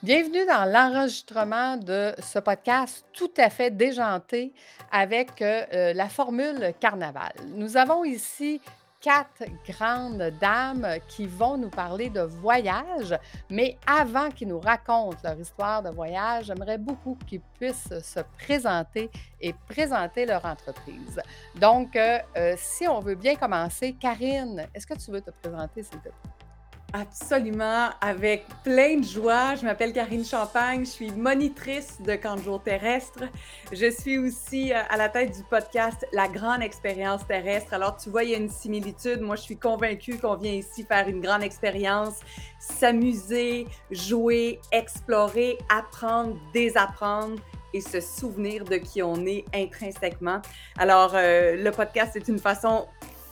Bienvenue dans l'enregistrement de ce podcast tout à fait déjanté avec euh, euh, la formule carnaval. Nous avons ici quatre grandes dames qui vont nous parler de voyage, mais avant qu'ils nous racontent leur histoire de voyage, j'aimerais beaucoup qu'ils puissent se présenter et présenter leur entreprise. Donc, euh, si on veut bien commencer, Karine, est-ce que tu veux te présenter, s'il te plaît? Absolument, avec plein de joie. Je m'appelle Karine Champagne, je suis monitrice de camp de jour terrestre. Je suis aussi euh, à la tête du podcast La grande expérience terrestre. Alors, tu vois, il y a une similitude. Moi, je suis convaincue qu'on vient ici faire une grande expérience, s'amuser, jouer, explorer, apprendre, désapprendre et se souvenir de qui on est intrinsèquement. Alors, euh, le podcast est une façon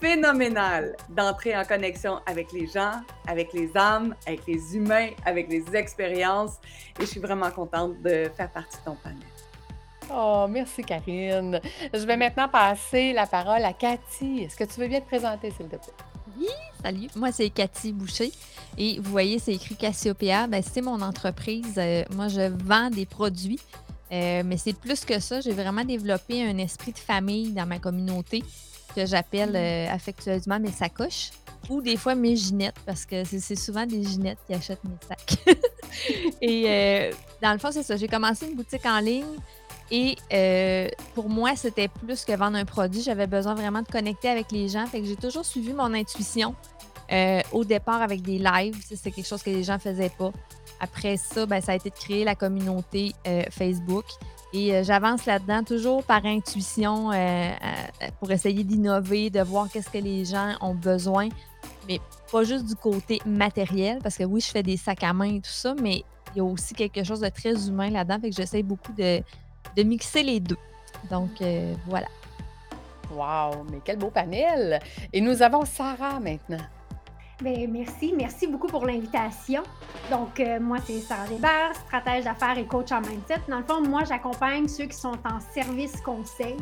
phénoménal d'entrer en connexion avec les gens, avec les âmes, avec les humains, avec les expériences. Et je suis vraiment contente de faire partie de ton panel. Oh, merci Karine. Je vais maintenant passer la parole à Cathy. Est-ce que tu veux bien te présenter, s'il te plaît? Oui, salut. Moi, c'est Cathy Boucher. Et vous voyez, c'est écrit Cassiopeia. Ben, c'est mon entreprise. Euh, moi, je vends des produits. Euh, mais c'est plus que ça. J'ai vraiment développé un esprit de famille dans ma communauté que j'appelle mm. euh, affectueusement mes sacoches ou des fois mes ginettes parce que c'est souvent des ginettes qui achètent mes sacs. et euh, dans le fond, c'est ça. J'ai commencé une boutique en ligne et euh, pour moi, c'était plus que vendre un produit. J'avais besoin vraiment de connecter avec les gens. Fait que j'ai toujours suivi mon intuition. au départ, avec des lives, c'est quelque chose que les gens faisaient pas. Après ça, ben, ça a été de créer la communauté Facebook. Et euh, j'avance là-dedans toujours par intuition euh, euh, pour essayer d'innover, de voir qu'est-ce que les gens ont besoin, mais pas juste du côté matériel, parce que oui, je fais des sacs à main et tout ça, mais il y a aussi quelque chose de très humain là-dedans, fait que j'essaie beaucoup de, de, mixer les deux. Donc, voilà. Wow, mais quel beau panel! Et nous avons Sarah maintenant. Bien, merci. Merci beaucoup pour l'invitation. Donc, euh, moi, c'est Sarah Desbarres, stratège d'affaires et coach en mindset. Dans le fond, moi, j'accompagne ceux qui sont en service conseil.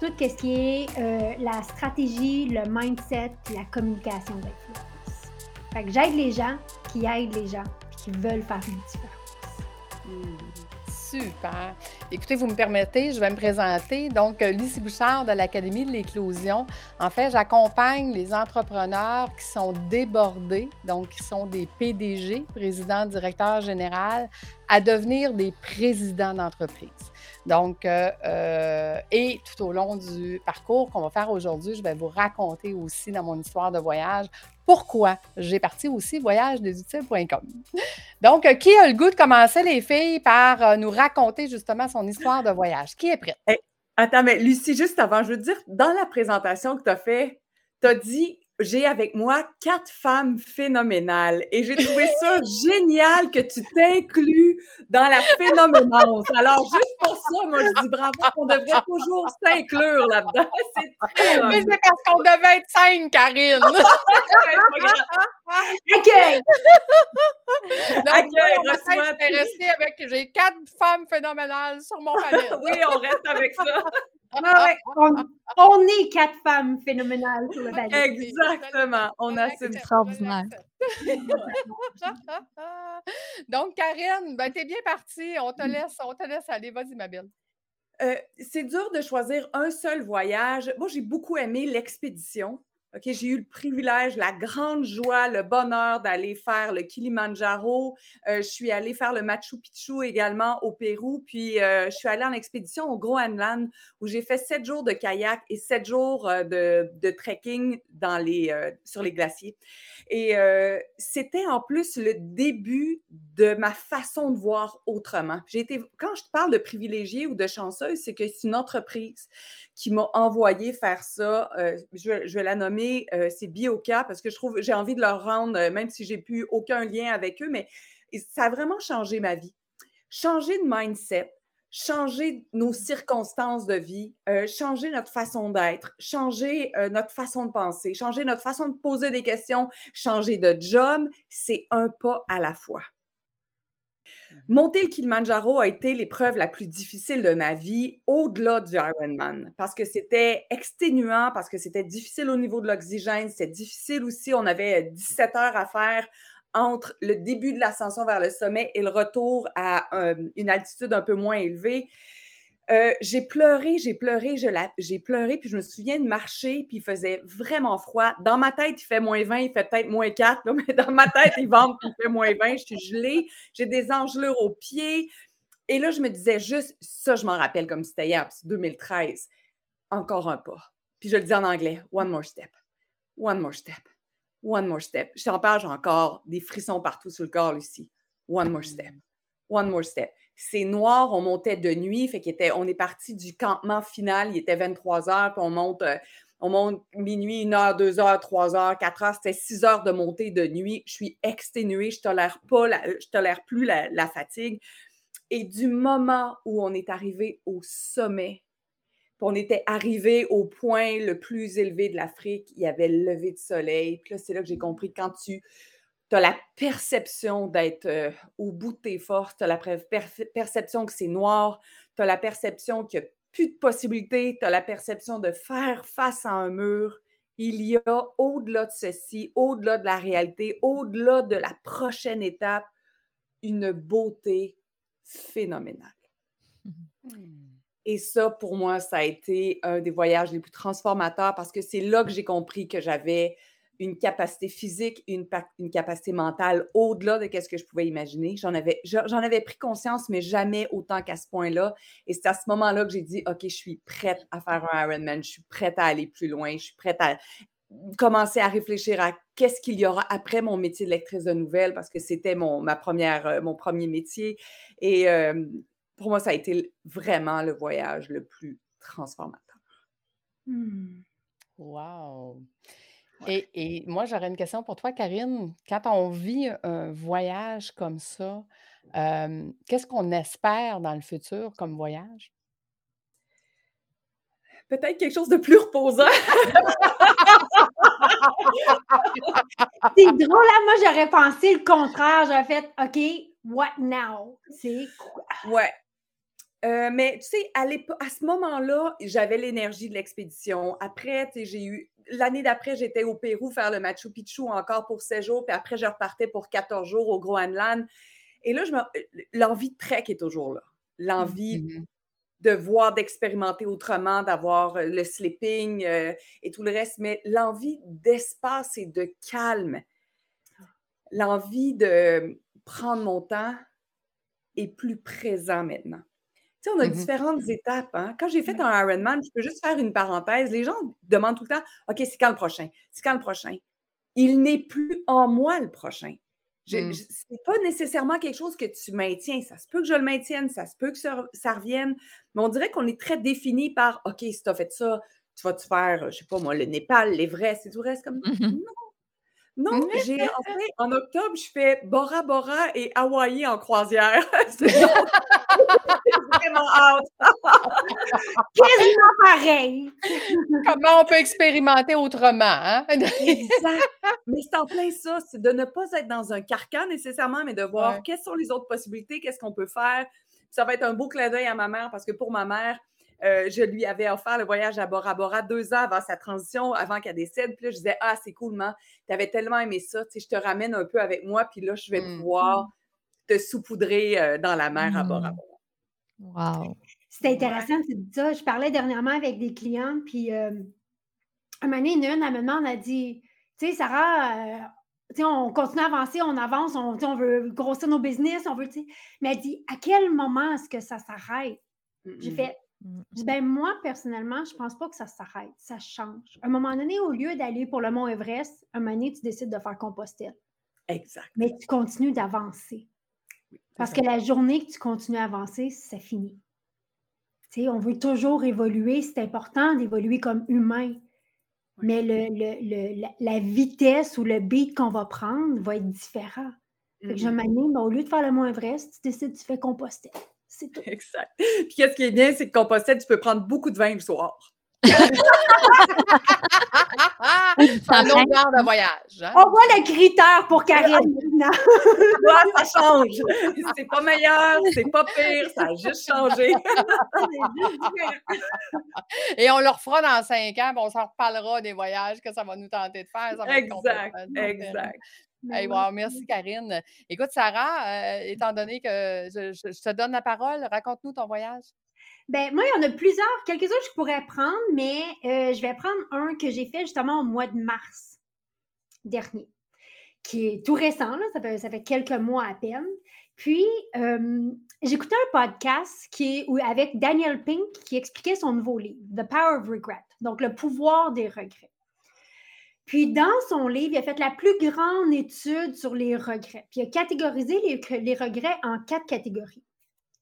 Tout ce qui est euh, la stratégie, le mindset, la communication d'influence. Fait que j'aide les gens qui aident les gens qui veulent faire une différence. Mmh. Super. Écoutez, vous me permettez, je vais me présenter. Donc, euh, Lucie Bouchard de l'Académie de l'éclosion. En fait, j'accompagne les entrepreneurs qui sont débordés, donc qui sont des PDG, président, directeur général, à devenir des présidents d'entreprise. Donc, euh, euh, et tout au long du parcours qu'on va faire aujourd'hui, je vais vous raconter aussi dans mon histoire de voyage pourquoi j'ai parti aussi voyagedesultiles.com. Donc, euh, qui a le goût de commencer, les filles, par nous raconter justement son histoire de voyage? Qui est prête? attends, mais Lucie, juste avant, je veux dire, dans la présentation que tu as fait, tu as dit j'ai avec moi quatre femmes phénoménales et j'ai trouvé ça génial que tu t'inclus dans la phénoménance. Alors, juste pour ça, moi, je dis bravo, on devrait toujours s'inclure là-dedans. Mais c'est parce qu'on devait être cinq, Karine. OK. Donc, on va rester avec, j'ai quatre femmes phénoménales sur mon panel. oui, on reste avec ça. Ah on, est quatre femmes phénoménales sur le balai. Exactement. On a c'est extraordinaire. Donc, Karine, ben, tu es bien partie. On te laisse, on te laisse aller. Vas-y, ma belle. Euh, c'est dur de choisir un seul voyage. Moi, j'ai beaucoup aimé l'expédition. J'ai eu le privilège, la grande joie, le bonheur d'aller faire le Kilimanjaro. Euh, je suis allée faire le Machu Picchu également au Pérou. Puis, euh, je suis allée en expédition au Groenland où j'ai fait sept jours de kayak et sept jours de, de trekking dans les, sur les glaciers. Et c'était en plus le début de ma façon de voir autrement. J'ai été, quand je te parle de privilégié ou de chanceuse, c'est que c'est une entreprise qui m'a envoyé faire ça. je, vais la nommer, c'est Bioca, parce que je trouve, j'ai envie de leur rendre, même si j'ai plus aucun lien avec eux, mais ça a vraiment changé ma vie. Changer de mindset, changer nos circonstances de vie, euh, changer notre façon d'être, changer euh, notre façon de penser, changer notre façon de poser des questions, changer de job, c'est un pas à la fois. Monter le Kilimanjaro a été l'épreuve la plus difficile de ma vie, au-delà du Ironman, parce que c'était exténuant, parce que c'était difficile au niveau de l'oxygène, c'était difficile aussi, on avait 17 heures à faire entre le début de l'ascension vers le sommet et le retour à une altitude un peu moins élevée. Euh, j'ai pleuré, j'ai pleuré, j'ai pleuré, puis je me souviens de marcher, puis il faisait vraiment froid. Dans ma tête, il fait moins 20, il fait peut-être moins 4, mais dans ma tête, il vente, il fait moins 20, je suis gelée, j'ai des engelures aux pieds. Et là, je me disais juste, ça, je m'en rappelle comme c'était hier, c'est 2013. Encore un pas. Puis je le dis en anglais, one more step, one more step, one more step. Je parle, j'ai encore des frissons partout sur le corps, ici. One more step, one more step. C'est noir, on montait de nuit, fait était, on est parti du campement final, il était 23 heures, puis on monte, euh, on monte minuit, 1 heure, 2 heures, 3 heures, 4 heures, c'était 6 heures de montée de nuit. Je suis exténuée, je tolère pas, je tolère plus la, fatigue. Et du moment où on est arrivé au sommet, on était arrivé au point le plus élevé de l'Afrique, il y avait le lever de soleil. Puis là, c'est là que j'ai compris quand tu tu as la perception d'être euh, au bout de tes forces, tu as la perception que c'est noir, tu as la perception qu'il n'y a plus de possibilités, tu as la perception de faire face à un mur. Il y a au-delà de ceci, au-delà de la réalité, au-delà de la prochaine étape, une beauté phénoménale. Mmh. Et ça, pour moi, ça a été un des voyages les plus transformateurs parce que c'est là que j'ai compris que j'avais une capacité physique, une, une capacité mentale au-delà de ce que je pouvais imaginer. J'en avais, j'en avais pris conscience, mais jamais autant qu'à ce point-là. Et c'est à ce moment-là que j'ai dit, OK, je suis prête à faire un Ironman, je suis prête à aller plus loin, je suis prête à commencer à réfléchir à qu'est-ce qu'il y aura après mon métier de lectrice de nouvelles, parce que c'était mon, ma première, euh, mon premier métier. Et euh, pour moi, ça a été vraiment le voyage le plus transformateur. Mmh. Wow! Et, moi, j'aurais une question pour toi, Karine. Quand on vit un voyage comme ça, qu'est-ce qu'on espère dans le futur comme voyage? Peut-être quelque chose de plus reposant. C'est drôle, là, moi, j'aurais pensé le contraire. J'aurais fait, OK, what now? C'est quoi? Ouais. Euh, mais tu sais, à, à ce moment-là, j'avais l'énergie de l'expédition. Après, j'ai eu l'année d'après, j'étais au Pérou faire le Machu Picchu encore pour 16 jours, puis après, je repartais pour 14 jours au Groenland. Et là, l'envie de trek est toujours là. L'envie mmh de voir, d'expérimenter autrement, d'avoir euh, le sleeping euh, et tout le reste, mais l'envie d'espace et de calme, l'envie de prendre mon temps est plus présent maintenant on a mmh différentes étapes. Hein. Quand j'ai fait un Ironman, je peux juste faire une parenthèse. Les gens demandent tout le temps OK, c'est quand le prochain? C'est quand le prochain? Il n'est plus en moi le prochain. Ce n'est mmh. pas nécessairement quelque chose que tu maintiens. Ça se peut que je le maintienne, ça se peut que ça, revienne. Mais on dirait qu'on est très défini par OK, si tu as fait ça, tu vas te faire, je sais pas moi, le Népal, l'Everest et tout le reste comme mmh non, non, j'ai en fait, en octobre, je fais Bora Bora et Hawaï en croisière. c'est vraiment hâte. Quasiment pareil. Comment on peut expérimenter autrement, hein? exact. Mais c'est en plein ça, c'est de ne pas être dans un carcan nécessairement, mais de voir quelles sont les autres possibilités, qu'est-ce qu'on peut faire. Ça va être un beau clin d'œil à ma mère parce que pour ma mère, euh, je lui avais offert le voyage à Bora Bora deux ans avant sa transition, avant qu'elle décède. Puis là, je disais, ah, c'est cool, man. Tu avais tellement aimé ça. Tu sais, je te ramène un peu avec moi. Puis là, je vais mmh. pouvoir te saupoudrer euh, dans la mer à Bora mmh. Bora. Wow. C'est intéressant, tu dis ça. Je parlais dernièrement avec des clients. Puis, euh, un moment donné, une, elle me demande, elle dit, tu sais, Sarah, on continue à avancer, on avance, on, on, veut grossir nos business, on veut, mais elle dit, à quel moment est-ce que ça s'arrête? J'ai fait. Ben, moi, personnellement, je pense pas que ça s'arrête, ça change. À un moment donné, au lieu d'aller pour le Mont Everest, un moment donné, tu décides de faire Compostelle. Exact. Mais tu continues d'avancer. Parce que la journée que tu continues à avancer, c'est fini. Tu on veut toujours évoluer. C'est important d'évoluer comme humain. Mais le, la, vitesse ou le beat qu'on va prendre va être différent. Fait que je m'anime, ben, au lieu de faire le Mont Everest, tu décides, tu fais Compostelle. C'est tout. Exact. Puis qu'est-ce qui est bien, c'est que Compostelle, tu peux prendre beaucoup de vin le soir. c'est un longueur de voyage. Hein? On voit le critère pour Karine. ça change. C'est pas meilleur, c'est pas pire, ça a juste changé. Et on le refera dans cinq ans, on s'en reparlera des voyages que ça va nous tenter de faire. exact, exact. Hey, wow, merci Karine. Écoute, Sarah, euh, étant donné que je, je- je te donne la parole, raconte-nous ton voyage. Ben, moi, il y en a plusieurs, quelques-uns que je pourrais prendre, mais euh, je vais prendre un que j'ai fait justement au mois de mars dernier, qui est tout récent, là, ça, fait, ça fait quelques mois à peine. Puis, euh, j'écoutais un podcast qui est, où- avec Daniel Pink qui expliquait son nouveau livre, The Power of Regret, donc le pouvoir des regrets. Puis, dans son livre, il a fait la plus grande étude sur les regrets. Puis, il a catégorisé les, les regrets en quatre catégories.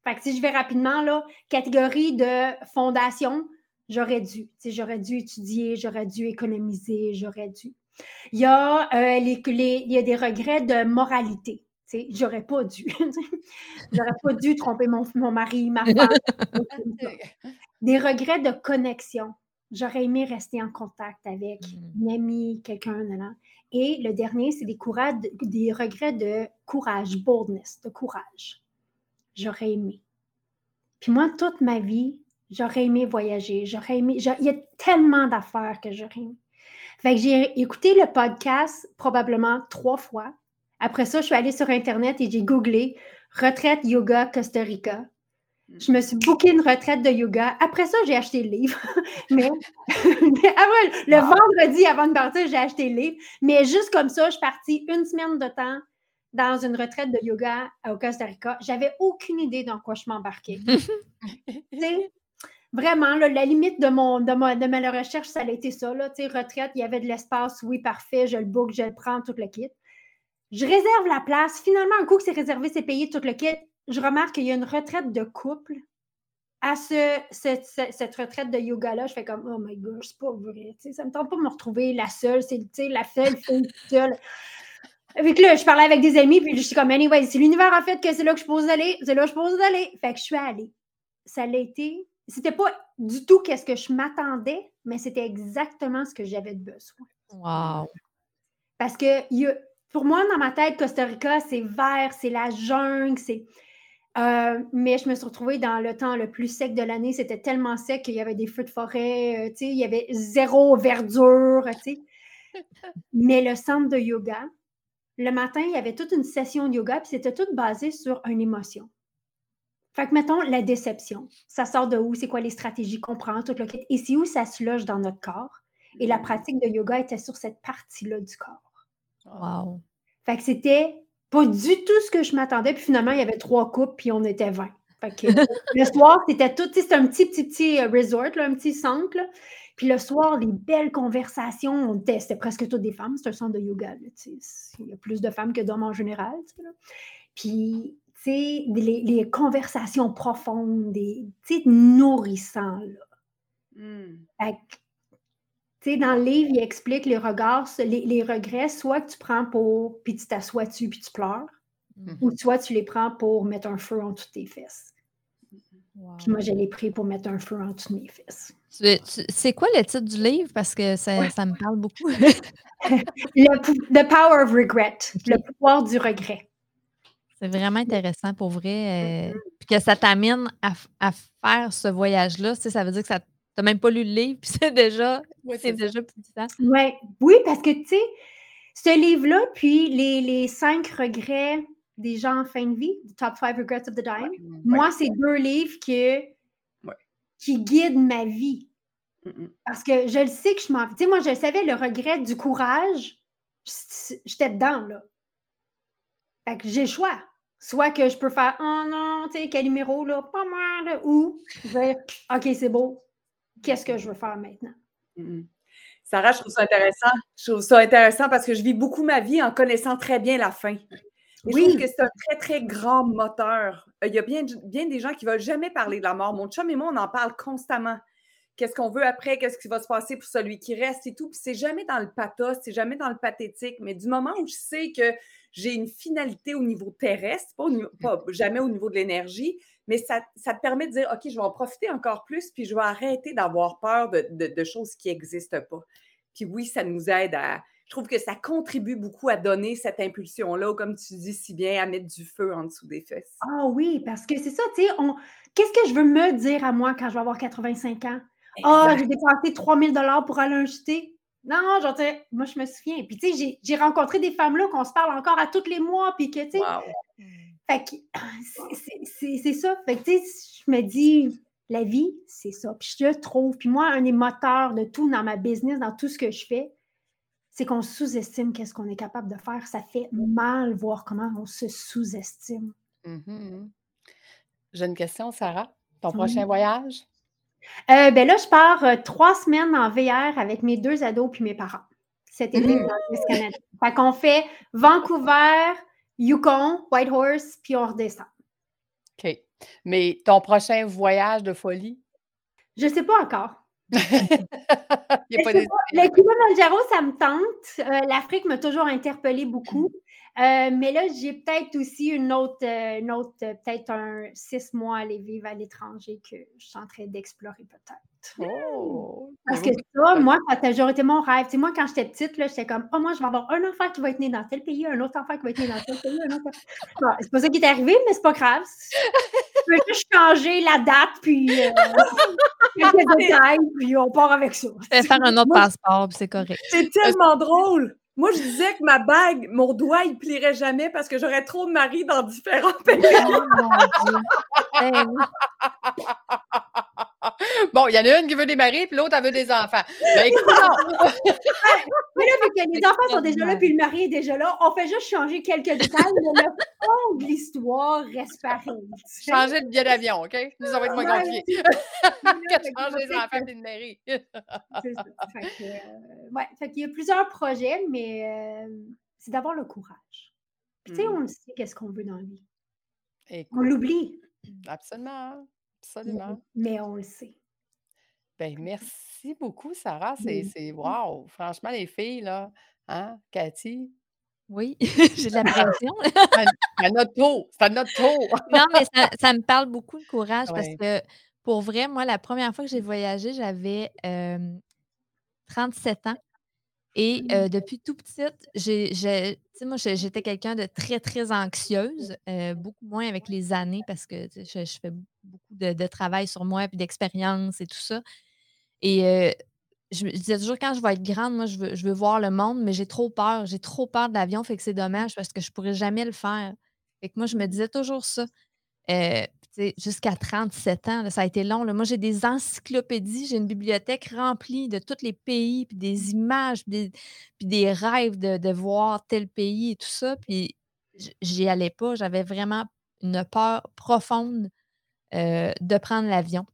Fait que si je vais rapidement, là, catégorie de fondation, j'aurais dû. J'aurais dû étudier, j'aurais dû économiser, j'aurais dû. Il y, a, euh, les, les- il y a des regrets de moralité. J'aurais pas dû. j'aurais pas dû tromper mon, mon mari, ma femme. des regrets de connexion. J'aurais aimé rester en contact avec Mm. une amie, quelqu'un. Et le dernier, c'est des, des regrets de courage, boldness, de courage. J'aurais aimé. Puis moi, toute ma vie, j'aurais aimé voyager. J'aurais aimé. Il y a tellement d'affaires que j'aurais aimé. Fait que j'ai écouté le podcast probablement trois fois. Après ça, je suis allée sur Internet et j'ai googlé retraite yoga Costa Rica. Je me suis booké une retraite de yoga. Après ça, j'ai acheté le livre. mais, mais avant- le vendredi, avant de partir, j'ai acheté le livre. Mais juste comme ça, je suis partie une semaine de temps dans une retraite de yoga au Costa Rica. J'avais aucune idée dans quoi je m'embarquais. Vraiment, là, la limite de, mon, de, ma, de ma recherche, ça a été ça. Là, retraite, il y avait de l'espace, oui, parfait, je le book, je le prends, tout le kit. Je réserve la place. Finalement, un coup que c'est réservé, c'est payé, tout le kit. Je remarque qu'il y a une retraite de couple à ce, cette, cette- cette retraite de yoga-là. Je fais comme, oh my gosh, c'est pas vrai. Tu sais, ça me tente pas de me retrouver la seule, c'est la seule fille seule. Avec là, je parlais avec des amis, puis je suis comme, anyway, c'est l'univers en fait que c'est là que je pose d'aller, c'est là que je pose d'aller. Fait que je suis allée. Ça l'a été. C'était pas du tout qu'est-ce que je m'attendais, mais c'était exactement ce que j'avais de besoin. Wow. Parce que il y a- pour moi, dans ma tête, Costa Rica, c'est vert, c'est la jungle, c'est. Euh, mais je me suis retrouvée dans le temps le plus sec de l'année. C'était tellement sec qu'il y avait des feux de forêt, euh, tu sais, il y avait zéro verdure, tu sais. Mais le centre de yoga, le matin, il y avait toute une session de yoga, puis c'était tout basé sur une émotion. Fait que, mettons, la déception. Ça sort de où? C'est quoi les stratégies qu'on prend? Tout le kit? Et c'est où ça se loge dans notre corps? Et la pratique de yoga était sur cette partie-là du corps. Wow. Fait que c'était pas du tout ce que je m'attendais. Puis finalement, il y avait trois coupes, puis on était 20. Fait que le soir, c'était tout, c'était un petit, petit, petit euh, resort, là, un petit centre. là. Puis le soir, les belles conversations, on était, c'était presque toutes des femmes. C'est un centre de yoga. là, tu sais. Il y a plus de femmes que d'hommes en général. là. Puis, tu sais, les, les conversations profondes, des, tu sais, nourrissants. Là. Hmm. Fait que, tu sais, dans le livre, il explique les regards, les, les regrets, soit que tu prends pour, puis tu t'assois dessus, puis tu pleures, Mhm. ou soit tu les prends pour mettre un feu en dessous de tes fesses. Wow. Puis moi, je l'ai pris pour mettre un feu en dessous de mes fesses. C'est quoi le titre du livre? Parce que ça, Ouais. ça me parle beaucoup. Le, The Power of Regret, le pouvoir du regret. C'est vraiment intéressant pour vrai. euh, puis que ça t'amène à, faire ce voyage-là. Ça veut dire que ça t'as même pas lu le livre, puis c'est déjà, Oui, c'est déjà puissant. Ouais. Oui, parce que, tu sais, ce livre-là, puis les, les cinq regrets des gens en fin de vie, The Top Five Regrets of the Dying, moi, c'est deux livres que, Ouais. qui guident ma vie. Mm, mm. Parce que je le sais que je m'en. Tu sais, moi, je savais le regret du courage. J'étais dedans, là. Fait que j'ai le choix. Soit que je peux faire Oh non, tu sais, Calimero, là, pas mal, là, ou dire OK, c'est beau. Qu'est-ce que je veux faire maintenant? Mhm. Sarah, je trouve ça intéressant. Je trouve ça intéressant parce que je vis beaucoup ma vie en connaissant très bien la fin. Et Je Oui. trouve que c'est un très, très grand moteur. Euh, Il y a bien, bien des gens qui ne veulent jamais parler de la mort. Mon chum et moi, on en parle constamment. Qu'est-ce qu'on veut après? Qu'est-ce qui va se passer pour celui qui reste et tout? Puis c'est jamais dans le pathos, c'est jamais dans le pathétique. Mais du moment où je sais que j'ai une finalité au niveau terrestre, pas, au niveau- pas jamais au niveau de l'énergie, mais ça, ça te permet de dire, OK, je vais en profiter encore plus, puis je vais arrêter d'avoir peur de, de- de choses qui n'existent pas. Puis oui, ça nous aide à... Je trouve que ça contribue beaucoup à donner cette impulsion-là, ou comme tu dis si bien, à mettre du feu en dessous des fesses. Ah oui, parce que c'est ça, tu sais, on... qu'est-ce que je veux me dire à moi quand je vais avoir 85 ans? Ah, Exact. j'ai dépensé 3000 dollars pour aller un jeté. Non, genre, moi, je me souviens. Puis, tu sais, j'ai rencontré des femmes-là qu'on se parle encore à tous les mois, puis que, tu sais. Que, c'est ça. Fait que, tu sais, je me dis, la vie, c'est ça. Puis, je le trouve. Puis, moi, un des moteurs de tout dans ma business, dans tout ce que je fais, c'est qu'on sous-estime qu'est-ce qu'on est capable de faire. Ça fait mal voir comment on se sous-estime. Mm-hmm. J'ai une question, Sarah. Ton prochain voyage? Euh, ben là, je pars euh, trois semaines en VR avec mes deux ados puis mes parents cet été mmh. dans Canada. Fait qu'on fait Vancouver, Yukon, Whitehorse, puis on redescend. OK. Mais ton prochain voyage de folie? Je ne sais pas encore. Il y a pas Le Kilimanjaro, ça me tente. Euh, L'Afrique m'a toujours interpellé beaucoup. Euh, mais là, j'ai peut-être aussi une autre, euh, autre peut-être un six mois à aller vivre à l'étranger que je suis en train d'explorer peut-être. Oh! Parce que ça, moi, ça a toujours été mon rêve. Tu moi, quand j'étais petite, j'étais comme, oh, moi, je vais avoir un enfant qui va être né dans tel pays, un autre enfant qui va être né dans tel pays, un autre. c'est pas ça qui est arrivé, mais c'est pas grave. Je peux juste changer la date, puis euh, détails, puis on part avec ça. faire un autre passeport, puis c'est correct. C'est tellement drôle! Moi, je disais que ma bague, mon doigt, il plierait jamais parce que j'aurais trop de maris dans différents pays. Oh, ben bon, il y en a une qui veut des maris, puis l'autre, elle veut des enfants. Ben, écoute, mais là, vu que les enfants sont déjà là, puis le mari est déjà là, on fait juste changer quelques détails, mais le fond de l'histoire reste pareil. Changer de billet d'avion, OK? Ça va être moins compliqué. changer les enfants et de mari. c'est ça. Fait que, euh, ouais, fait qu'il y a plusieurs projets, mais mais c'est d'avoir le courage. Puis, tu sais, on mmh. sait qu'est-ce qu'on veut dans la vie. on l'oublie. Absolument. Absolument. Mais on le sait. Ben, merci beaucoup, Sarah. C'est, wow. Franchement, les filles, là, hein, Cathy? Oui, j'ai de la pression. c'est à notre tour. C'est à notre tour. non, mais ça, me parle beaucoup le courage parce que pour vrai, moi, la première fois que j'ai voyagé, j'avais 37 ans. Et mmh. depuis tout petite, j'ai, moi, j'étais quelqu'un de très, très anxieuse, beaucoup moins avec les années parce que je, fais beaucoup de, travail sur moi, puis d'expérience et tout ça. Et je disais toujours, quand je vais être grande, moi, je veux, je veux voir le monde, mais j'ai trop peur. J'ai trop peur de l'avion, fait que c'est dommage parce que je pourrais jamais le faire. Fait que moi, je me disais toujours ça jusqu'à 37 ans, ça a été long. Moi, j'ai des encyclopédies, j'ai une bibliothèque remplie de tous les pays, puis des images, puis des, rêves de, voir tel pays et tout ça. Puis j'y allais pas. J'avais vraiment une peur profonde euh, de prendre l'avion.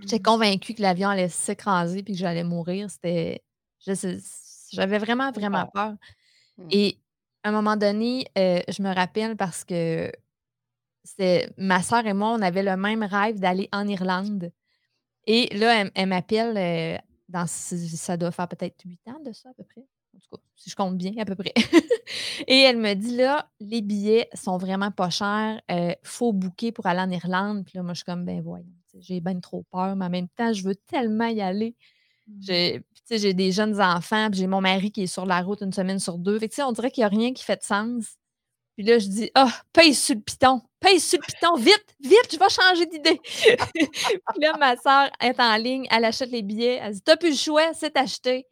J'étais mmh. convaincue que l'avion allait s'écraser puis que j'allais mourir. C'était. J'avais vraiment, vraiment peur. Mmh. Et à un moment donné, euh, je me rappelle parce que c'est ma soeur et moi, on avait le même rêve d'aller en Irlande. Et là, elle, m'appelle, euh, dans, ça doit faire peut-être huit ans de ça à peu près. En tout cas, si je compte bien, à peu près. et elle me dit là, les billets sont vraiment pas chers. Il euh, faut booker pour aller en Irlande. Puis là, moi, je suis comme, ben voyons, j'ai bien trop peur, mais en même temps, je veux tellement y aller. Mmh. J'ai des jeunes enfants, puis j'ai mon mari qui est sur la route une semaine sur deux. Fait que, on dirait qu'il n'y a rien qui fait de sens. Puis là, je dis Ah, oh, paye sur le piton, paye sur le piton, vite, vite, je vais changer d'idée. puis là, ma soeur est en ligne, elle achète les billets, elle dit T'as plus le choix, c'est acheté.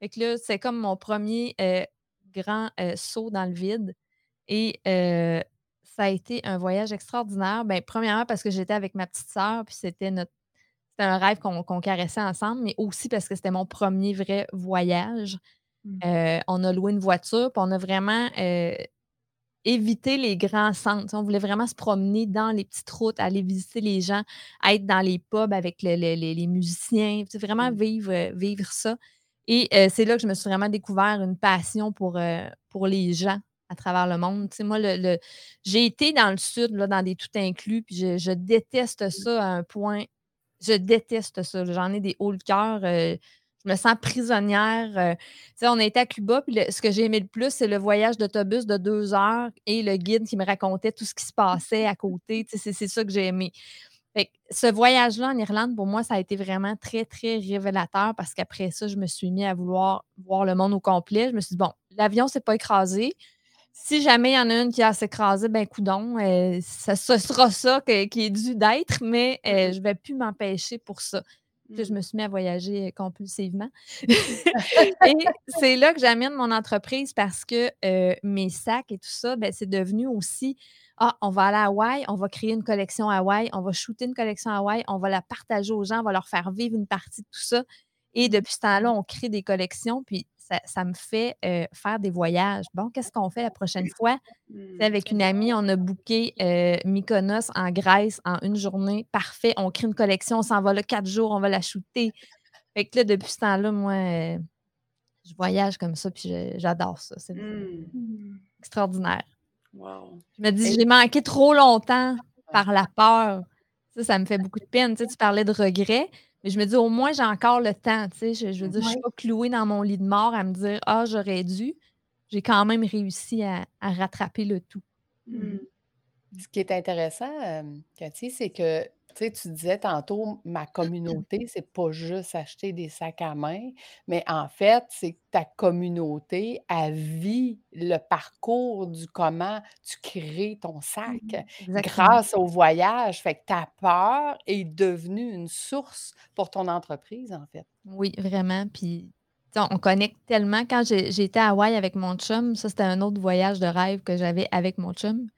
Fait que là, c'est comme mon premier euh, grand euh, saut dans le vide. Et euh, ça a été un voyage extraordinaire. Ben, premièrement, parce que j'étais avec ma petite sœur, puis c'était notre. C'était un rêve qu'on caressait ensemble, mais aussi parce que c'était mon premier vrai voyage. Mmh. on a loué une voiture, puis on a vraiment éviter les grands centres. On voulait vraiment se promener dans les petites routes, aller visiter les gens, être dans les pubs avec les musiciens, vraiment mmh. vivre, euh, vivre ça. Et euh, c'est là que je me suis vraiment découvert une passion pour, euh, pour les gens à travers le monde. moi, le, j'ai été dans le sud, là, dans des tout inclus, puis je, déteste mmh. ça à un point. Je déteste ça. J'en ai des hauts le cœur je me sens prisonnière. Euh, on a été à Cuba, puis ce que j'ai aimé le plus, c'est le voyage d'autobus de deux heures et le guide qui me racontait tout ce qui se passait à côté. C'est ça que j'ai aimé. ce voyage-là en Irlande, pour moi, ça a été vraiment très, très révélateur parce qu'après ça, je me suis mis à vouloir voir le monde au complet. Je me suis dit, bon, l'avion ne s'est pas écrasé. Si jamais il y en a une qui a s'écrasé, ben coudon, euh, ça, ce sera ça qui est dû d'être, mais euh, je ne vais plus m'empêcher pour ça. Puis je Mmh. me suis mis à voyager, compulsivement. Et c'est là que j'amène mon entreprise parce que, heu, mes sacs et tout ça, ben, c'est devenu aussi: «Ah, on va aller à Hawaï, on va créer une collection Hawaï, on va shooter une collection Hawaï, on va la partager aux gens, on va leur faire vivre une partie de tout ça» et depuis ce temps-là, on crée des collections, puis ça ça me fait, heu, faire des voyages. Bon, qu'est-ce qu'on fait la prochaine fois? Mmh. avec une amie, on a booké, heu, Mykonos en Grèce en une journée. Parfait, on crée une collection, on s'en va là 4 jours, on va la shooter. Fait que là, depuis ce temps-là, moi, heu, je voyage comme ça, puis j'adore ça. C'est Mmh. Mmh. extraordinaire. Wow. Je me dis: «J'ai manqué trop longtemps par la peur». Ça, ça me fait beaucoup de peine. Tu sais, tu parlais de regrets, mais je me dis: «Au moins, j'ai encore le temps». Tu sais, je je veux dire, je suis Ouais. pas clouée dans mon lit de mort à me dire: «Ah, j'aurais dû». J'ai quand même réussi à à rattraper le tout. Mmh. Ce qui est intéressant, hem, Cathy, c'est que, sais, tu disais tantôt: «Ma communauté, c'est pas juste acheter des sacs à main», mais en fait, c'est que ta communauté, elle vit le parcours du comment tu crées ton sac Exactement. grâce au voyage. Fait que ta peur est devenue une source pour ton entreprise, en fait. Oui, vraiment. Puis, on connecte tellement. Quand été à Hawaï avec mon chum, ça, c'était un autre voyage de rêve que j'avais avec mon chum.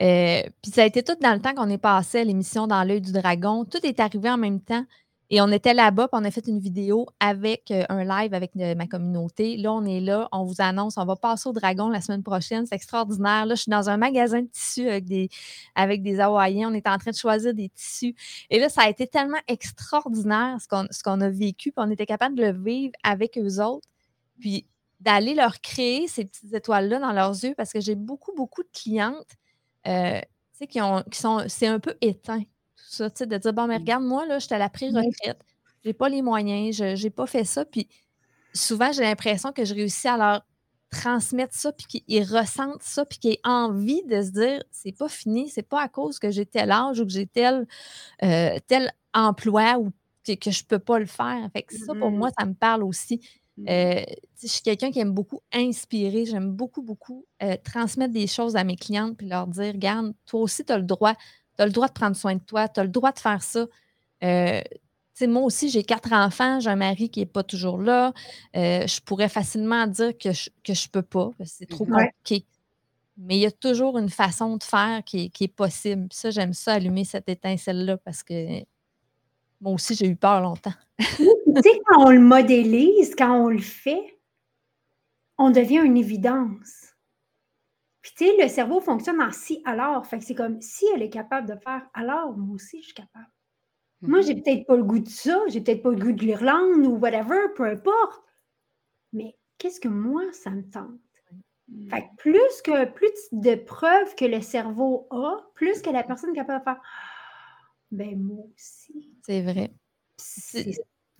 Heu, puis ça a été tout dans le temps qu'on est passé à l'émission Dans l'œil du dragon. Tout est arrivé en même temps et on était là-bas, puis on a fait une vidéo avec, heu, un live avec, heu, ma communauté. Là, on est là, on vous annonce, on va passer au dragon la semaine prochaine, c'est extraordinaire. Là, je suis dans un magasin de tissus avec des avec des Hawaïens, on est en train de choisir des tissus et là, ça a été tellement extraordinaire ce qu'on ce qu'on a vécu, puis on était capable de le vivre avec eux autres, puis d'aller leur créer ces petites étoiles-là dans leurs yeux parce que j'ai beaucoup, beaucoup de clientes, sais, qui ont qui sont c'est un peu éteint, tout ça, de dire: «Bon, mais regarde, moi, là, j'étais à la pré-retraite, j'ai pas les moyens, je j'ai pas fait ça», puis souvent, j'ai l'impression que je réussis à leur transmettre ça, puis qu'ils ils ressentent ça, puis qu'ils aient envie de se dire: «C'est pas fini, c'est pas à cause que j'ai tel âge ou que j'ai tel, heu, tel emploi ou que que je peux pas le faire». Fait que ça, pour Mmh. moi, ça me parle aussi. Mmh. Sais, je suis quelqu'un qui aime beaucoup inspirer. J'aime beaucoup, beaucoup, heu, transmettre des choses à mes clientes puis leur dire: «Regarde, toi aussi, tu as le droit. Tu as le droit de prendre soin de toi. Tu as le droit de faire ça». Sais, moi aussi, j'ai 4 enfants, j'ai un mari qui est pas toujours là. Je pourrais facilement dire que je que je peux pas, c'est trop Mmh Ouais. compliqué. Mais il y a toujours une façon de faire qui est qui est possible. Ça, j'aime ça, allumer cette étincelle-là parce que moi aussi, j'ai eu peur longtemps. Tu sais, quand on le modélise, quand on le fait, on devient une évidence. Puis tu sais, le cerveau fonctionne en si alors. Fait que c'est comme si elle est capable de faire, alors moi aussi je suis capable. Moi, Mmh j'ai peut-être pas le goût de ça, j'ai peut-être pas le goût de l'Irlande ou whatever, peu importe. Mais qu'est-ce que moi, ça me tente? Mmh. Fait que plus que plus de preuves que le cerveau a, plus que la personne est capable de faire ben moi aussi. C'est vrai.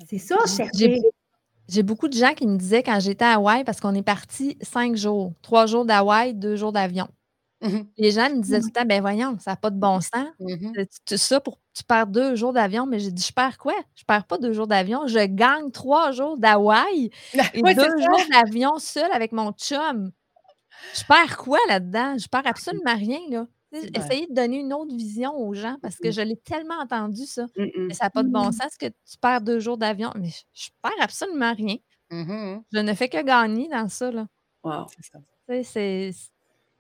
C'est ça, J'ai chercher. j'ai beaucoup de gens qui me disaient quand j'étais à Hawaï, parce qu'on est parti 5 jours, 3 jours d'Hawaï, 2 jours d'avion. Mmh Les gens me disaient tout le temps: «Ben voyons, ça a pas de bon sens. Mmh Heu, tu ça pour tu perds 2 jours d'avion». Mais j'ai dit: «Je perds quoi? Je perds pas 2 jours d'avion, je gagne 3 jours d'Hawaï et Ouais, 2 c'est ça. jours d'avion seule avec mon chum. Je perds quoi là-dedans? Je perds absolument rien, là». Essayer de donner une autre vision aux gens parce que Mmh. je l'ai tellement entendu ça. Mmh. Mais ça a pas de bon Mmh. sens que tu perds 2 jours d'avion. Mais je je perds absolument rien. Mmh Je ne fais que gagner dans ça, là. Wow.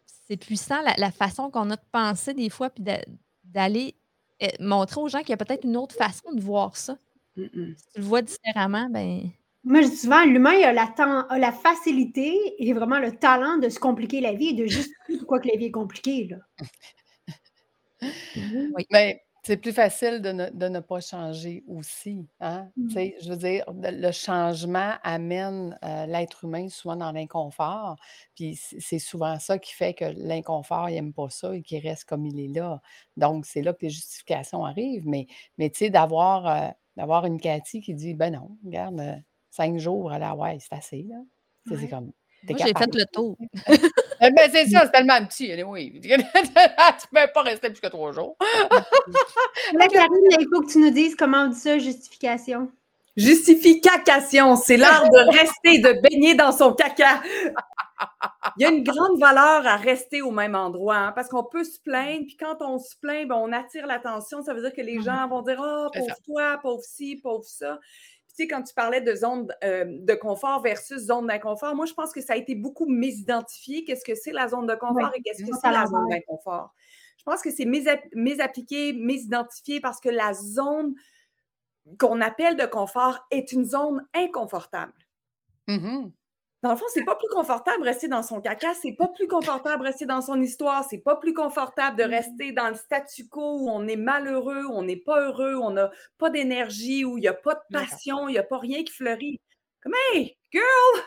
C'est puissant la la façon qu'on a de penser des fois puis d'a d'aller, heu, montrer aux gens qu'il y a peut-être une autre façon de voir ça. Mmh. Si tu le vois différemment, ben Moi, je dis souvent, l'humain a la, a la facilité et vraiment le talent de se compliquer la vie et de justifier pourquoi que la vie est compliquée. Là. Oui. Mais c'est plus facile de ne de ne pas changer aussi, hein? Tu Mmh. sais, je veux dire, le changement amène, heu, l'être humain souvent dans l'inconfort, puis c'est souvent ça qui fait que l'inconfort, il aime pas ça et qu'il reste comme il est là. Donc c'est là que les justifications arrivent, mais mais tu sais, d'avoir, heu, d'avoir une Cathy qui dit: «Ben non, regarde, 5 jours à la Hawaï, c'est assez, là». C'est Ouais. comme moi, j'ai fait le tour. Eh ben, c'est ça, c'est tellement petit, anyway. Tu peux pas rester plus que 3 jours. Là, Karine, il faut que tu nous dises comment on dit ça, justification. Justification, c'est l'art de rester, de baigner dans son caca. Il y a une grande valeur à rester au même endroit hein, parce qu'on peut se plaindre, puis quand on se plaint, ben, on attire l'attention. Ça veut dire que les gens vont dire Oh, pauvre toi, pauvre ci, pauvre ça. Tu sais, quand tu parlais de zone euh, de confort versus zone d'inconfort, moi, je pense que ça a été beaucoup mésidentifié. Qu'est-ce que c'est la zone de confort et qu'est-ce que c'est la zone d'inconfort? Je pense que c'est mésappliqué, mésidentifié parce que la zone qu'on appelle de confort est une zone inconfortable. Mmh dans le fond, c'est pas plus confortable de rester dans son caca, c'est pas plus confortable de rester dans son histoire, c'est pas plus confortable de mmh rester dans le statu quo où on est malheureux, où on n'est pas heureux, où on n'a pas d'énergie, où il n'y a pas de passion, il n'y a pas rien qui fleurit. Comme Hey, girl!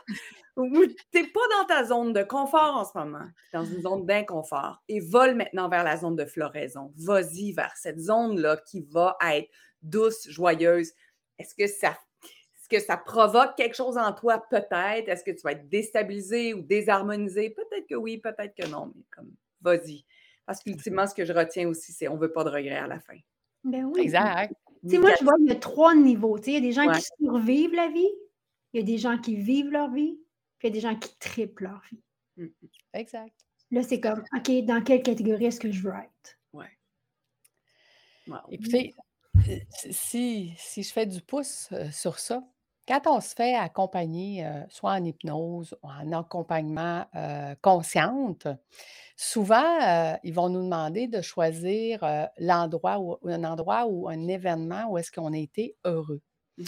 T'es pas dans ta zone de confort en ce moment, dans une zone d'inconfort. Et vole maintenant vers la zone de floraison. Vas-y vers cette zone-là qui va être douce, joyeuse. Est-ce que ça est-ce que ça provoque quelque chose en toi? Peut-être? Est-ce que tu vas être déstabilisé ou désharmonisé? Peut-être que oui, peut-être que non, mais comme, vas-y. Parce qu'ultimement, ce que je retiens aussi, c'est on ne veut pas de regrets à la fin. Ben oui. Exact. Tu sais, moi, je vois, il y a trois niveaux. Tu sais, il y a des gens qui survivent la vie, il y a des gens qui vivent leur vie, puis il y a des gens qui triplent leur vie. Exact. Là, c'est comme, OK, dans quelle catégorie est-ce que je veux être? Oui. Écoutez, euh, si, si je fais du pouce euh, sur ça, quand on se fait accompagner, euh, soit en hypnose ou en accompagnement euh, consciente, souvent, euh, ils vont nous demander de choisir l'endroit ou un endroit ou un événement où est-ce qu'on a été heureux. Mmh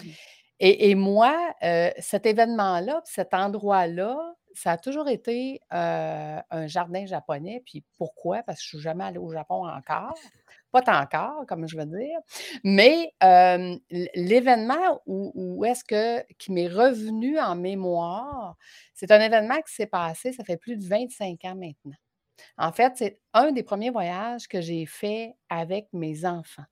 et, et moi, cet événement-là, cet endroit-là, ça a toujours été un jardin japonais. Puis pourquoi? Parce que je ne suis jamais allée au Japon encore. Pas tant encore, comme je veux dire. Mais l'événement où, est-ce que qui m'est revenu en mémoire, c'est un événement qui s'est passé, ça fait plus de 25 ans maintenant. En fait, c'est un des premiers voyages que j'ai fait avec mes enfants.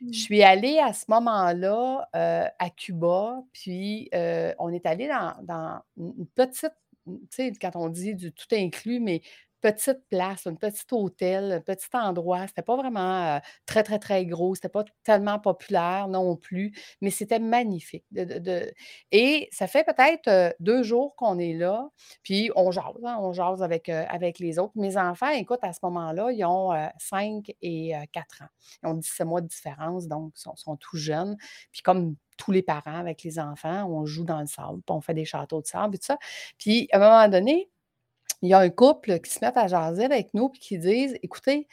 Je mmh. suis allée à ce moment-là à Cuba, puis on est allé dans, dans, une petite tu sais, quand on dit du tout inclus, mais petite place, un petit hôtel, un petit endroit. C'était pas vraiment très, très, très gros. C'était pas tellement populaire non plus, mais c'était magnifique. De, Et ça fait peut-être deux jours qu'on est là, puis on jase, hein, on jase avec, avec les autres. Mes enfants, écoute, à ce moment-là, ils ont 5 et 4 ans. Ils ont 17 mois de différence, donc ils sont, sont tout jeunes. Puis comme tous les parents avec les enfants, on joue dans le sable, on fait des châteaux de sable et tout ça. Puis à un moment donné, il y a un couple qui se met à jaser avec nous puis qui disent écoutez,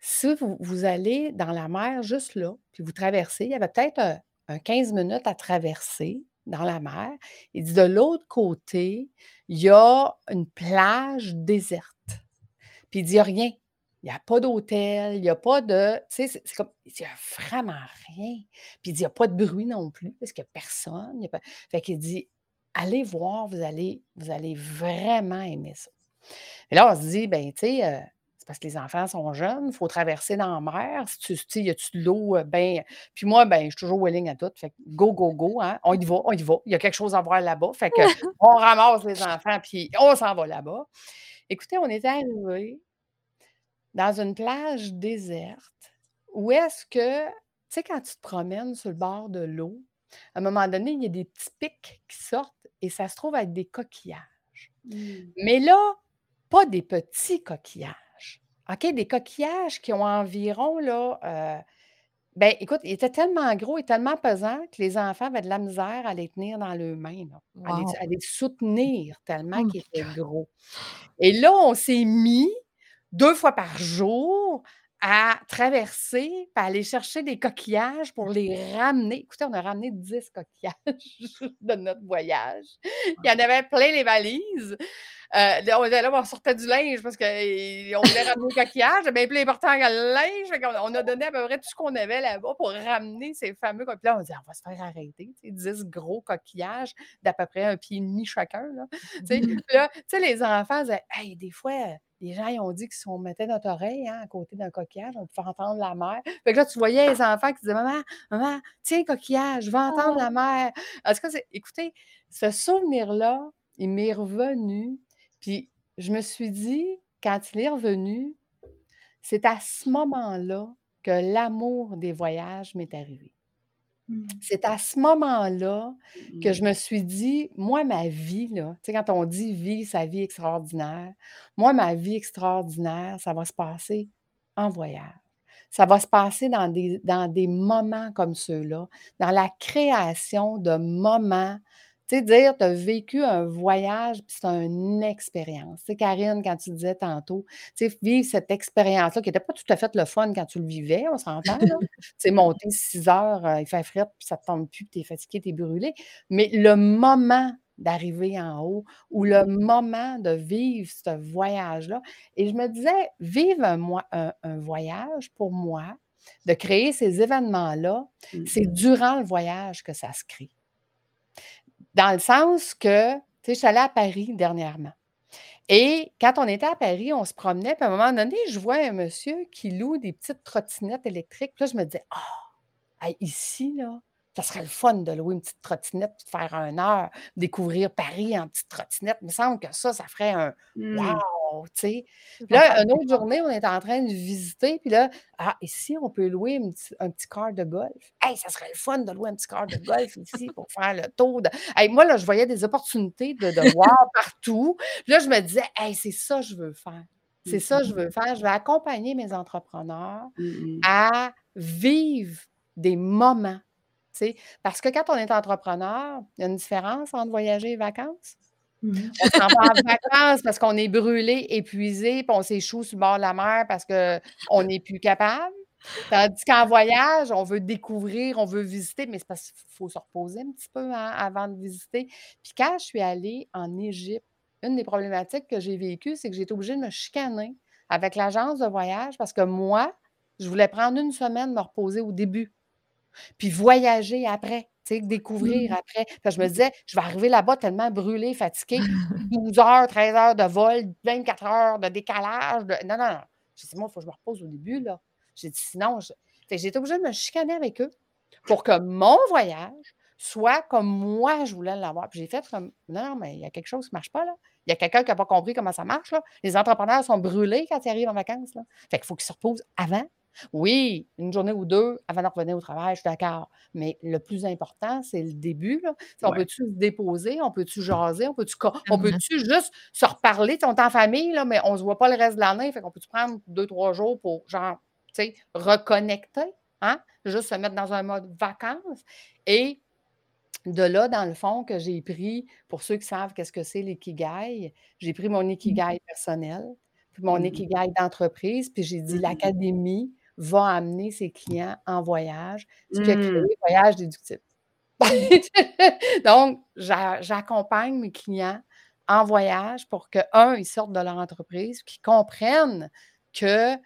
si vous, allez dans la mer juste là, puis vous traversez, il y avait peut-être un, 15 minutes à traverser dans la mer. Il dit de l'autre côté, il y a une plage déserte. Puis il dit a rien. Il n'y a pas d'hôtel, il n'y a pas de. Tu sais, c'est comme. Il n'y a vraiment rien. Puis il dit il n'y a pas de bruit non plus, parce qu'il n'y a personne. Il Fait qu'il dit allez voir, vous allez, vous allez vraiment aimer ça. Et là, on se dit, ben, tu sais, euh, c'est parce que les enfants sont jeunes, il faut traverser dans la mer. Si tu y a-tu de l'eau? Euh, ben, puis moi, ben, je suis toujours willing à tout. Fait que go, go, go, hein, on y va, on y va. Il y a quelque chose à voir là-bas. Fait que on ramasse les enfants, puis on s'en va là-bas. Écoutez, on est arrivé dans une plage déserte où est-ce que, tu sais, quand tu te promènes sur le bord de l'eau, à un moment donné, il y a des petits pics qui sortent et ça se trouve être des coquillages. Mmh. Mais là, pas des petits coquillages. OK, des coquillages qui ont environ, là, euh, ben, écoute, ils étaient tellement gros et tellement pesants que les enfants avaient de la misère à les tenir dans leurs mains, à, les, soutenir tellement oh qu'ils étaient gros. Et là, on s'est mis deux fois par jour à traverser, puis aller chercher des coquillages pour les ramener. Écoutez, on a ramené 10 coquillages de notre voyage. Il y en avait plein les valises. Euh, on, là, on sortait du linge parce qu'on voulait ramener le coquillage. C'était bien plus important que le linge. On, a donné à peu près tout ce qu'on avait là-bas pour ramener ces fameux coquillages. Là, on dit, on va se faire arrêter. 10 gros coquillages d'à peu près un pied et demi chacun. Là, là les enfants disaient, hey, des fois, les gens ils ont dit que si on mettait notre oreille hein, à côté d'un coquillage, on pouvait entendre la mer. Fait que là, tu voyais les enfants qui disaient Maman, maman, tiens, coquillage, je vais entendre la mer. En tout cas, écoutez, ce souvenir-là, il m'est revenu puis je me suis dit, quand il est revenu, c'est à ce moment-là que l'amour des voyages m'est arrivé. Mmh. C'est à ce moment-là que Mmh. je me suis dit: «Moi, ma vie, là», tu sais, quand on dit vivre sa vie extraordinaire, moi, ma vie extraordinaire, ça va se passer en voyage. Ça va se passer dans des dans des moments comme ceux-là, dans la création de moments. Tu sais, dire tu as vécu un voyage, puis c'est une expérience. Tu sais, Karine, quand tu disais tantôt, tu sais, vivre cette expérience-là qui était pas tout à fait le fun quand tu le vivais, on s'entend, là. Tu sais, monter 6 heures, heu, il fait fret, puis ça te tente plus, puis tu es fatigué, tu es brûlé. Mais le moment d'arriver en haut ou le moment de vivre ce voyage-là et je me disais, vivre un moi un un voyage pour moi, de créer ces événements-là, Mmh. c'est durant le voyage que ça se crée. Dans le sens que, tu sais, je suis allée à Paris dernièrement et quand on était à Paris, on se promenait, puis à un moment donné, je vois un monsieur qui loue des petites trottinettes électriques. Puis là, je me disais: «Ah! Hey, ici, là, ça serait le fun de louer une petite trottinette de faire 1 heure, découvrir Paris en petite trottinette». Il me semble que ça, ça ferait un Mmh. Wow, tu sais? Je Puis là, une autre journée, on était en train de visiter, puis là: «Ah, ici, on peut louer une un petit car de golf? Hey, ça serait le fun de louer un petit car de golf ici pour faire le tour de» hey, moi, là, je voyais des opportunités de de voir partout. Puis là, je me disais: «Hey, c'est ça que je veux faire. C'est ça que je veux faire. Je veux accompagner mes entrepreneurs à vivre des moments»? Parce que quand on est entrepreneur, il y a une différence entre voyager et vacances? Mmh mh. On s'en va en vacances parce qu'on est brûlé, épuisé, puis on s'échoue sur le bord de la mer parce qu'on n'est plus capable. Tandis qu'en voyage, on veut découvrir, on veut visiter, mais c'est parce qu'il faut se reposer un petit peu, hein, avant de visiter. Puis quand je suis allée en Égypte, une des problématiques que j'ai vécues, c'est que j'ai été obligée de me chicaner avec l'agence de voyage parce que moi, je voulais prendre 1 semaine, me reposer au début, puis voyager après, découvrir Mmh. après. Je me disais: «Je vais arriver là-bas tellement brûlée, fatiguée, 12 heures, 13 heures de vol, 24 heures de décalage, de» non, non, non. J'ai dit: «Moi, il faut que je me repose au début, là». J'ai dit: «Sinon, je» fait que j'ai été obligée de me chicaner avec eux pour que mon voyage soit comme moi je voulais l'avoir. Puis j'ai fait comme: «Non, non, mais il y a quelque chose qui ne marche pas, là. Il y a quelqu'un qui a pas compris comment ça marche, là. Les entrepreneurs sont brûlés quand ils arrivent en vacances, là. Fait qu'il faut qu'ils se reposent avant. Oui, 1 journée ou 2 avant de revenir au travail, je suis d'accord, mais le plus important, c'est le début, là. On Ouais. peut-tu se déposer? On peut-tu jaser? On peut-tu on Vraiment. peut-tu juste se reparler? On est en famille, là, mais on se voit pas le reste de l'année, fait qu'on peut-tu prendre 2-3 jours pour genre, tu sais, reconnecter, hein? Juste se mettre dans un mode vacances et de là, dans le fond, que j'ai pris, pour ceux qui savent qu'est-ce que c'est l'ikigai, j'ai pris mon Mmh. ikigai personnel, puis mon Mmh ikigai d'entreprise, puis j'ai dit: Mmh. «L'académie va amener ses clients en voyage», ce qui a créé Mmh. Voyage Déductible. Donc, j'a j'accompagne mes clients en voyage pour que, 1, ils sortent de leur entreprise, qu'ils comprennent que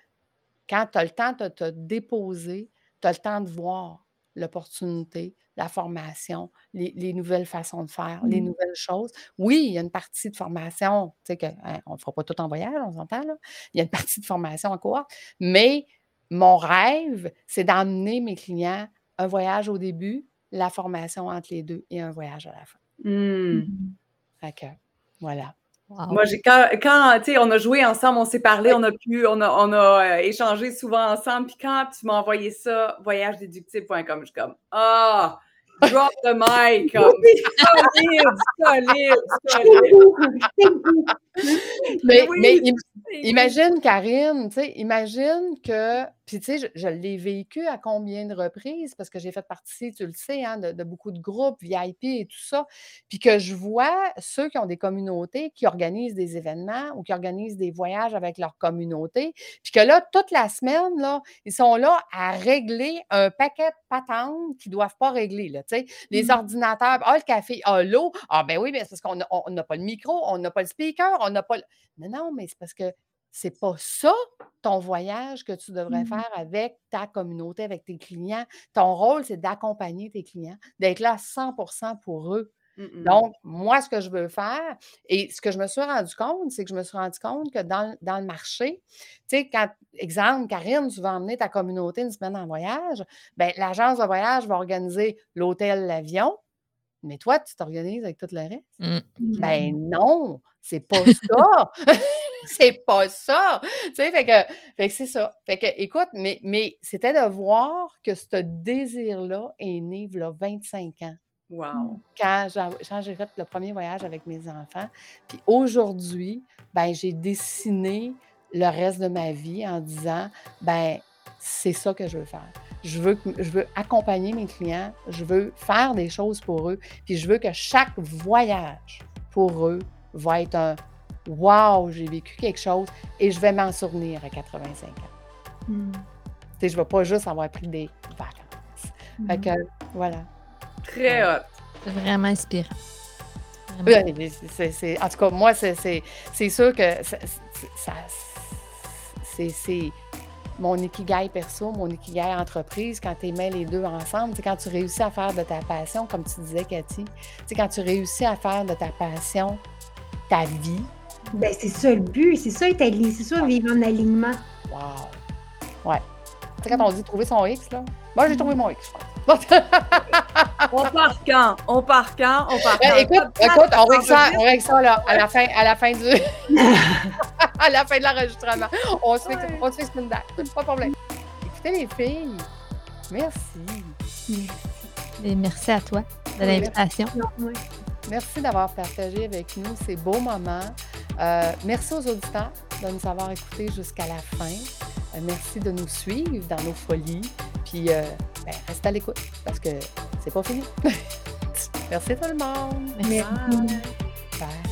quand tu as le temps de te déposer, tu as le temps de voir l'opportunité, la formation, les les nouvelles façons de faire, les Mmh. nouvelles choses. Oui, il y a une partie de formation, tu sais, que, hein, on ne fera pas tout en voyage, on s'entend, là. Il y a une partie de formation en cohorte, mais mon rêve, c'est d'emmener mes clients un voyage au début, la formation entre les 2 et un voyage à la fin. Mmh. Fait que voilà. Wow. Moi, j'ai quand quand, tu sais, on a joué ensemble, on s'est parlé, on a pu on a on a, heu, échangé souvent ensemble, puis quand tu m'as envoyé ça, voyagedéductible.com, je suis comme: «Ah! Drop the mic!» comme solide, solide, solide. Mais Oui, mais imagine, Karine, tu sais, imagine que puis tu sais, je je l'ai vécu à combien de reprises? Parce que j'ai fait partie, tu le sais, hein, de de beaucoup de groupes VIP et tout ça, puis que je vois ceux qui ont des communautés, qui organisent des événements ou qui organisent des voyages avec leur communauté, puis que là, toute la semaine, là, ils sont là à régler un paquet de patentes qu'ils ne doivent pas régler, là, tu sais. Les Mmh. ordinateurs, ah, le café, ah, l'eau, ah, ben oui, mais c'est parce qu'on n'a pas le micro, on n'a pas le speaker, on n'a pas le non, non, mais c'est parce que c'est pas ça ton voyage que tu devrais Mmh. faire avec ta communauté, avec tes clients. Ton rôle, c'est d'accompagner tes clients, d'être là à 100% pour eux. Mmh mh. Donc, moi, ce que je veux faire et ce que je me suis rendu compte, c'est que je me suis rendu compte que dans le marché, tu sais, quand exemple, Karine, tu vas emmener ta communauté une semaine en voyage, ben l'agence de voyage va organiser l'hôtel, l'avion, mais toi, tu t'organises avec tout le reste? Mmh. Mmh. Ben non, c'est pas ça! c'est pas ça. Tu sais, fait que, c'est ça. Fait que, écoute, mais, mais c'était de voir que ce désir-là est né il y a 25 ans. Wow. Quand j'ai fait le premier voyage avec mes enfants. Puis aujourd'hui, ben, j'ai dessiné le reste de ma vie en disant, ben, c'est ça que je veux faire. Je veux, je veux accompagner mes clients, je veux faire des choses pour eux, puis je veux que chaque voyage pour eux va être un Wow, j'ai vécu quelque chose et je vais m'en souvenir à 85 ans. Hmm. Je ne vais pas juste avoir pris des vacances. Fait hmm. que, voilà. Très hot. C'est vraiment inspirant. en tout cas, moi, c'est sûr que ça, c'est mon ikigai perso, mon ikigai entreprise, quand tu mets les deux ensemble, c'est quand tu réussis à faire de ta passion, comme tu disais, Cathy, c'est quand tu réussis à faire de ta passion ta vie, ben, c'est ça le but, c'est ça être aligné, c'est ça vivre en alignement. Wow! Ouais. Tu sais, quand on dit trouver son X, là, moi, j'ai trouvé mon X, je pense. on part quand? On part quand? On part ben, quand? écoute, écoute, on règle ça, on règle ça là, à la fin, à la fin du. à la fin de l'enregistrement. On se fait, on se fait une date. Pas de problème. Écoutez, les filles, merci. Et merci à toi de l'invitation. Merci d'avoir partagé avec nous ces beaux moments. Euh, merci aux auditeurs de nous avoir écoutés jusqu'à la fin. Euh, merci de nous suivre dans nos folies. Puis, euh, ben, restez à l'écoute parce que c'est pas fini. merci tout le monde. Merci.